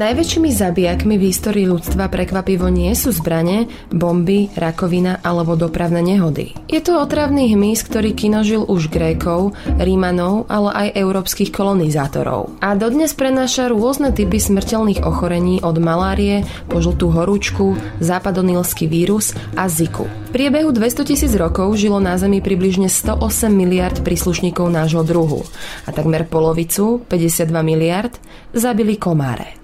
Najväčšími zabijakmi v histórii ľudstva prekvapivo nie sú zbrane, bomby, rakovina alebo dopravné nehody. Je to otravný hmyz, ktorý kinožil už Grékov, Rímanov, ale aj európskych kolonizátorov. A dodnes prenáša rôzne typy smrteľných ochorení od malárie po žltú horúčku, západonilský vírus a ziku. V priebehu 200 tisíc rokov žilo na Zemi približne 108 miliard príslušníkov nášho druhu a takmer polovicu, 52 miliard, zabili komáre.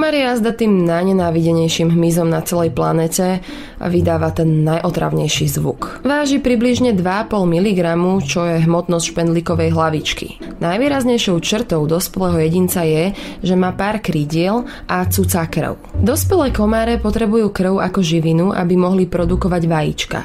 Komar je jazda tým najnenávidenejším hmyzom na celej planete a vydáva ten najotravnejší zvuk. Váži približne 2,5 mg, čo je hmotnosť špendlíkovej hlavičky. Najvýraznejšou črtou dospelého jedinca je, že má pár krídiel a cucá krv. Dospelé komáre potrebujú krv ako živinu, aby mohli produkovať vajíčka.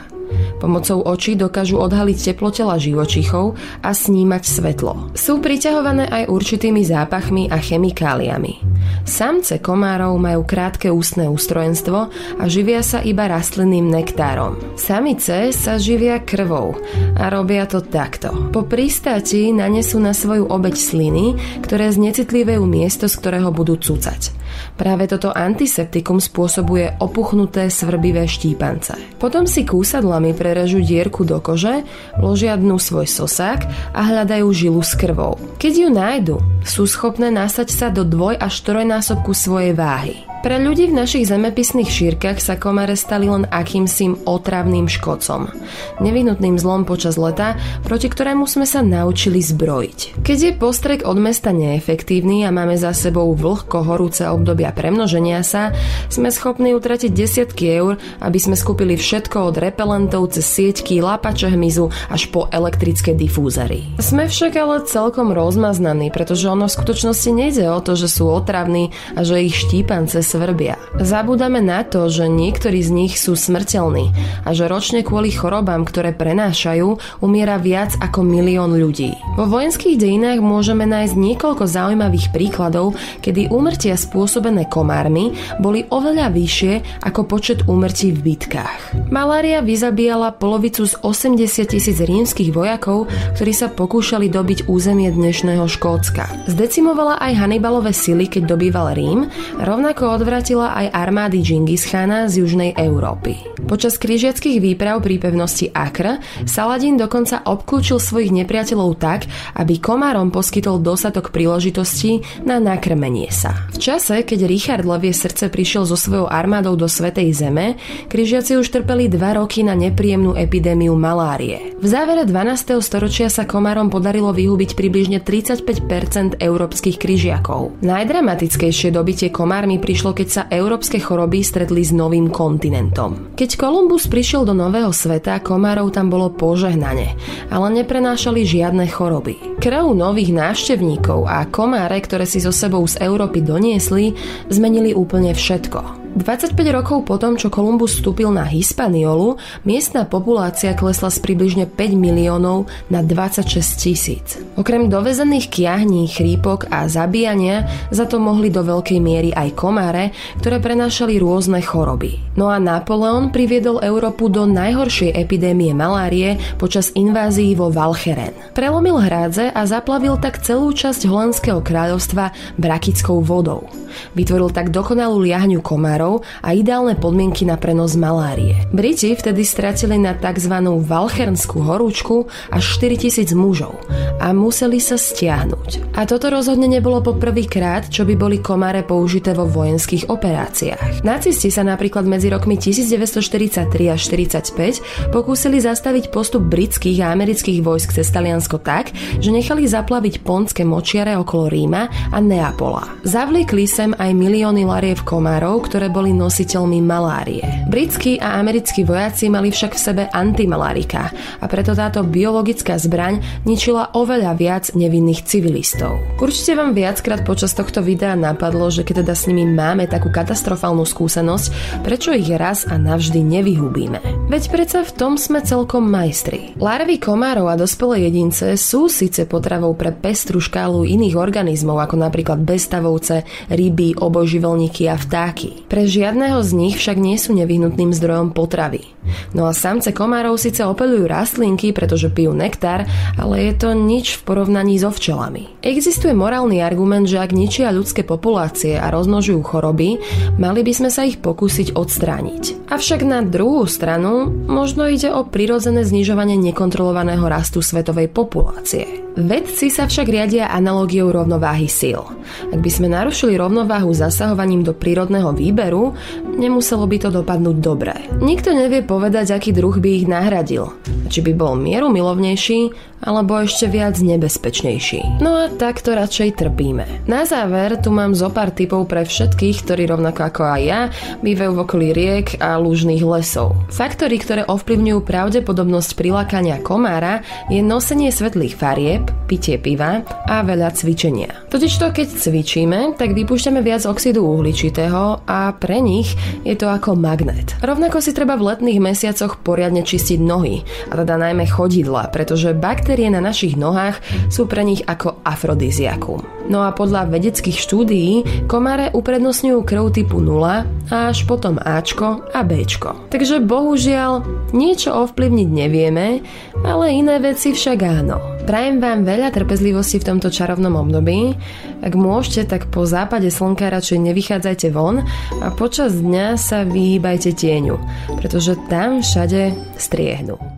Pomocou očí dokážu odhaliť teplo tela živočichov a snímať svetlo. Sú priťahované aj určitými zápachmi a chemikáliami. Samce komárov majú krátke ústne ústrojenstvo a živia sa iba rastlinným nektárom. Samice sa živia krvou a robia to takto. Po pristáti nanesú na svoju obeď sliny, ktoré znecitlivujú miesto, z ktorého budú cucať. Práve toto antiseptikum spôsobuje opuchnuté svrbivé štípance. Potom si kúsadlami prerežú dierku do kože, vložia dnu svoj sosák a hľadajú žilu s krvou. Keď ju nájdu, sú schopné nasať sa do dvoj až trojnásobku svojej váhy. Pre ľudí v našich zemepisných šírkach sa komare stali len akýmsi otravným škodcom. Nevinutným zlom počas leta, proti ktorému sme sa naučili zbrojiť. Keď je postrek od mesta neefektívny a máme za sebou vlhko horúce obdobia premnoženia sa, sme schopní utratiť desiatky eur, aby sme skúpili všetko od repelentov cez sieťky, lápače hmyzu až po elektrické difúzery. Sme však ale celkom rozmaznaní, pretože ono v skutočnosti nejde o to, že sú otravní a že ich štípance svrbia. Zabúdame na to, že niektorí z nich sú smrteľní a že ročne kvôli chorobám, ktoré prenášajú, umiera viac ako milión ľudí. Vo vojenských dejinách môžeme nájsť niekoľko zaujímavých príkladov, kedy úmrtia spôsobené komármi boli oveľa vyššie ako počet úmrtí v bitkách. Malária vyzabíjala polovicu z 80 tisíc rímskych vojakov, ktorí sa pokúšali dobiť územie dnešného Škótska. Zdecimovala aj Hannibalové sily, keď dobýval Rím, rovnako od odvratila aj armády Džingis Khana z južnej Európy. Počas križiackých výprav pri pevnosti Akr Saladin dokonca obklúčil svojich nepriateľov tak, aby komárom poskytol dostatok príležitostí na nakrmenie sa. V čase, keď Richard Levie srdce prišiel so svojou armádou do Svetej Zeme, križiaci už trpeli dva roky na nepríjemnú epidémiu malárie. V závere 12. storočia sa komárom podarilo vyhubiť približne 35% európskych križiakov. Najdramatickejšie dobitie komármi prišlo keď sa európske choroby stretli s novým kontinentom. Keď Kolumbus prišiel do Nového sveta, komárov tam bolo požehnanie, ale neprenášali žiadne choroby. Krv nových návštevníkov a komáre, ktoré si so sebou z Európy doniesli, zmenili úplne všetko. 25 rokov potom, čo Kolumbus vstúpil na Hispaniolu, miestna populácia klesla z približne 5 miliónov na 26 tisíc. Okrem dovezených kiahní, chrípok a zabíjania za to mohli do veľkej miery aj komáre, ktoré prenášali rôzne choroby. No a Napoleon priviedol Európu do najhoršej epidémie malárie počas invázií vo Valcheren. Prelomil hrádze a zaplavil tak celú časť holandského kráľovstva brakickou vodou. Vytvoril tak dokonalú liahňu komárov a ideálne podmienky na prenos malárie. Briti vtedy stratili na tzv. Valchernskú horúčku až 4000 mužov a museli sa stiahnuť. A toto rozhodne nebolo po prvýkrát, čo by boli komáre použité vo vojenských operáciách. Nacisti sa napríklad medzi rokmi 1943 a 1945 pokúsili zastaviť postup britských a amerických vojsk cez Taliansko tak, že nechali zaplaviť ponské močiare okolo Ríma a Neapola. Zavliekli sem aj milióny lariev komárov, ktoré boli nositeľmi malárie. Britskí a americkí vojaci mali však v sebe antimalárika a preto táto biologická zbraň ničila oveľa viac nevinných civilistov. Určite vám viackrát počas tohto videa napadlo, že keď teda s nimi máme takú katastrofálnu skúsenosť, prečo ich raz a navždy nevyhubíme. Veď predsa v tom sme celkom majstri. Larvy komárov a dospelé jedince sú síce potravou pre pestru škálu iných organizmov, ako napríklad bestavovce, ryby, oboživelníky a vtáky. Pre žiadneho z nich však nie sú nevyhnutným zdrojom potravy. No a samce komárov síce opelujú rastlinky, pretože pijú nektár, ale je to nič v porovnaní so včelami. Existuje morálny argument, že ak ničia ľudské populácie a rozmnožujú choroby, mali by sme sa ich pokúsiť odstrániť. Avšak na druhú stranu možno ide o prirodzené znižovanie nekontrolovaného rastu svetovej populácie. Vedci sa však riadia analogiou rovnováhy síl. Ak by sme narušili rovnováhu zasahovaním do prírodného výberu, nemuselo by to dopadnúť dobre. Nikto nevie povedať, aký druh by ich nahradil. Či by bol mieru milovnejší, alebo ešte viac nebezpečnejší. No a takto radšej trpíme. Na záver tu mám zo pár typov pre všetkých, ktorí rovnako ako aj ja bývajú v okolí riek a lúžnych lesov. Faktory, ktoré ovplyvňujú pravdepodobnosť prilákania komára je nosenie svetlých farieb, pitie piva a veľa cvičenia. Totižto keď cvičíme, tak vypúšťame viac oxidu uhličitého a pre nich je to ako magnet. Rovnako si treba v letných mesiacoch poriadne čistiť nohy, a teda najmä chodidla, pretože baktérie baktérie na našich nohách sú pre nich ako afrodiziakum. No a podľa vedeckých štúdií komáre uprednostňujú krv typu 0 až potom Ačko a Bčko. Takže bohužiaľ niečo ovplyvniť nevieme, ale iné veci však áno. Prajem vám veľa trpezlivosti v tomto čarovnom období. Ak môžete, tak po západe slnka radšej nevychádzajte von a počas dňa sa vyhýbajte tieňu, pretože tam všade striehnú.